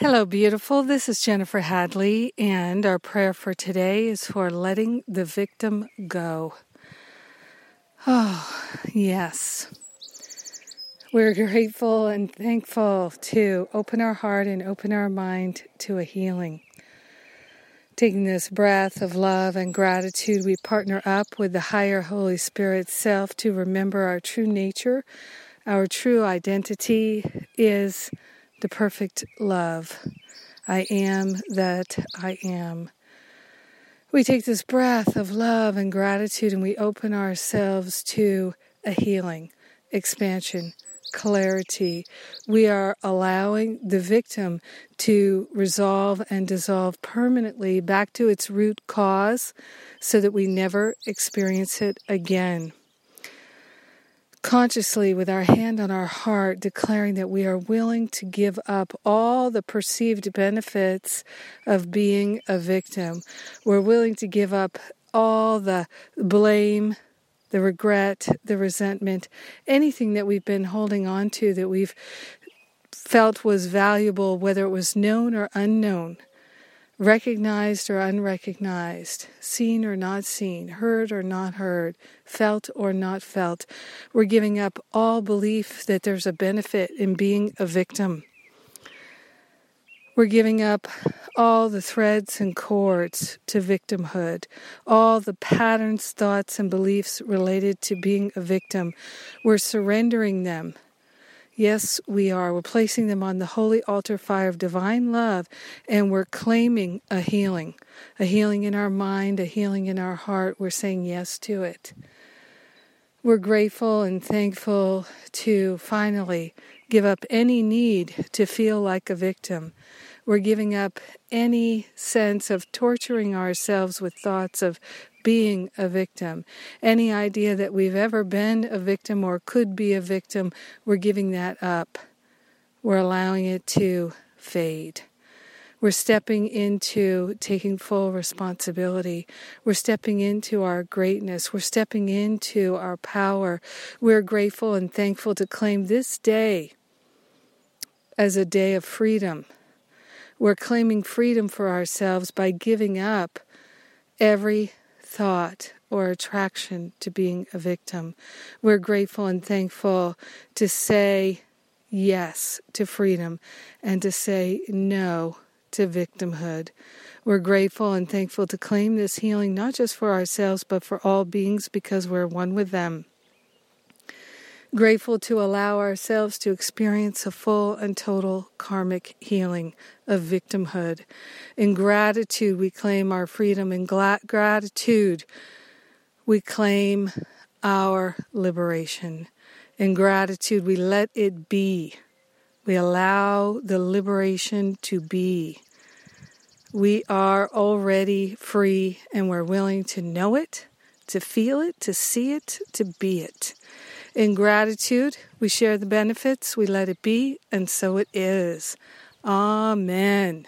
Hello, beautiful. This is Jennifer Hadley, and our prayer for today is for letting the victim go. Oh, yes. We're grateful and thankful to open our heart and open our mind to a healing. Taking this breath of love and gratitude, we partner up with the higher Holy Spirit self to remember our true nature. Our true identity is the perfect love. I am that I am. We take this breath of love and gratitude and we open ourselves to a healing, expansion, clarity. We are allowing the victim to resolve and dissolve permanently back to its root cause so that we never experience it again consciously with our hand on our heart, declaring that we are willing to give up all the perceived benefits of being a victim. We're willing to give up all the blame, the regret, the resentment, anything that we've been holding on to that we've felt was valuable, whether it was known or unknown recognized or unrecognized, seen or not seen, heard or not heard, felt or not felt. We're giving up all belief that there's a benefit in being a victim. We're giving up all the threads and cords to victimhood, all the patterns, thoughts, and beliefs related to being a victim. We're surrendering them Yes, we are. We're placing them on the holy altar fire of divine love, and we're claiming a healing a healing in our mind, a healing in our heart. We're saying yes to it. We're grateful and thankful to finally give up any need to feel like a victim. We're giving up any sense of torturing ourselves with thoughts of being a victim. Any idea that we've ever been a victim or could be a victim, we're giving that up. We're allowing it to fade. We're stepping into taking full responsibility. We're stepping into our greatness. We're stepping into our power. We're grateful and thankful to claim this day as a day of freedom. We're claiming freedom for ourselves by giving up every thought or attraction to being a victim. We're grateful and thankful to say yes to freedom and to say no to victimhood. We're grateful and thankful to claim this healing not just for ourselves but for all beings because we're one with them grateful to allow ourselves to experience a full and total karmic healing of victimhood. In gratitude, we claim our freedom. In gla- gratitude, we claim our liberation. In gratitude, we let it be. We allow the liberation to be. We are already free and we're willing to know it, to feel it, to see it, to be it. In gratitude, we share the benefits, we let it be, and so it is. Amen.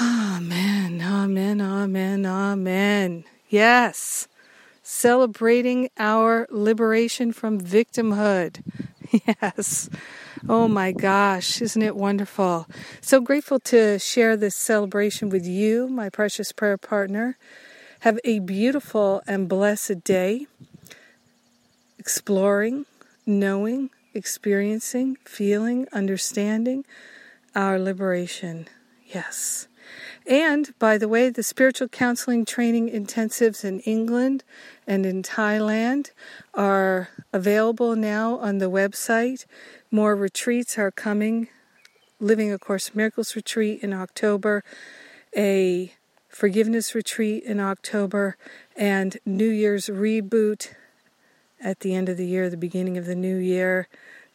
Amen, amen, amen, amen. Yes, celebrating our liberation from victimhood. Yes. Oh my gosh, isn't it wonderful? So grateful to share this celebration with you, my precious prayer partner. Have a beautiful and blessed day exploring, knowing, experiencing, feeling, understanding our liberation. Yes. And by the way, the spiritual counseling training intensives in England and in Thailand are available now on the website. More retreats are coming. Living A Course Miracles retreat in October, a forgiveness retreat in October, and New Year's reboot at the end of the year, the beginning of the new year.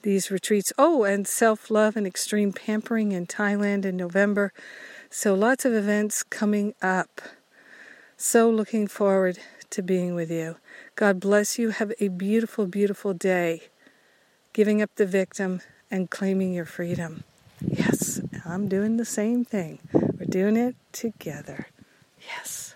these retreats. Oh, and self love and extreme pampering in Thailand in November. So lots of events coming up. So looking forward to being with you. God bless you. Have a beautiful, beautiful day. Giving up the victim and claiming your freedom. Yes, I'm doing the same thing. We're doing it together. Yes.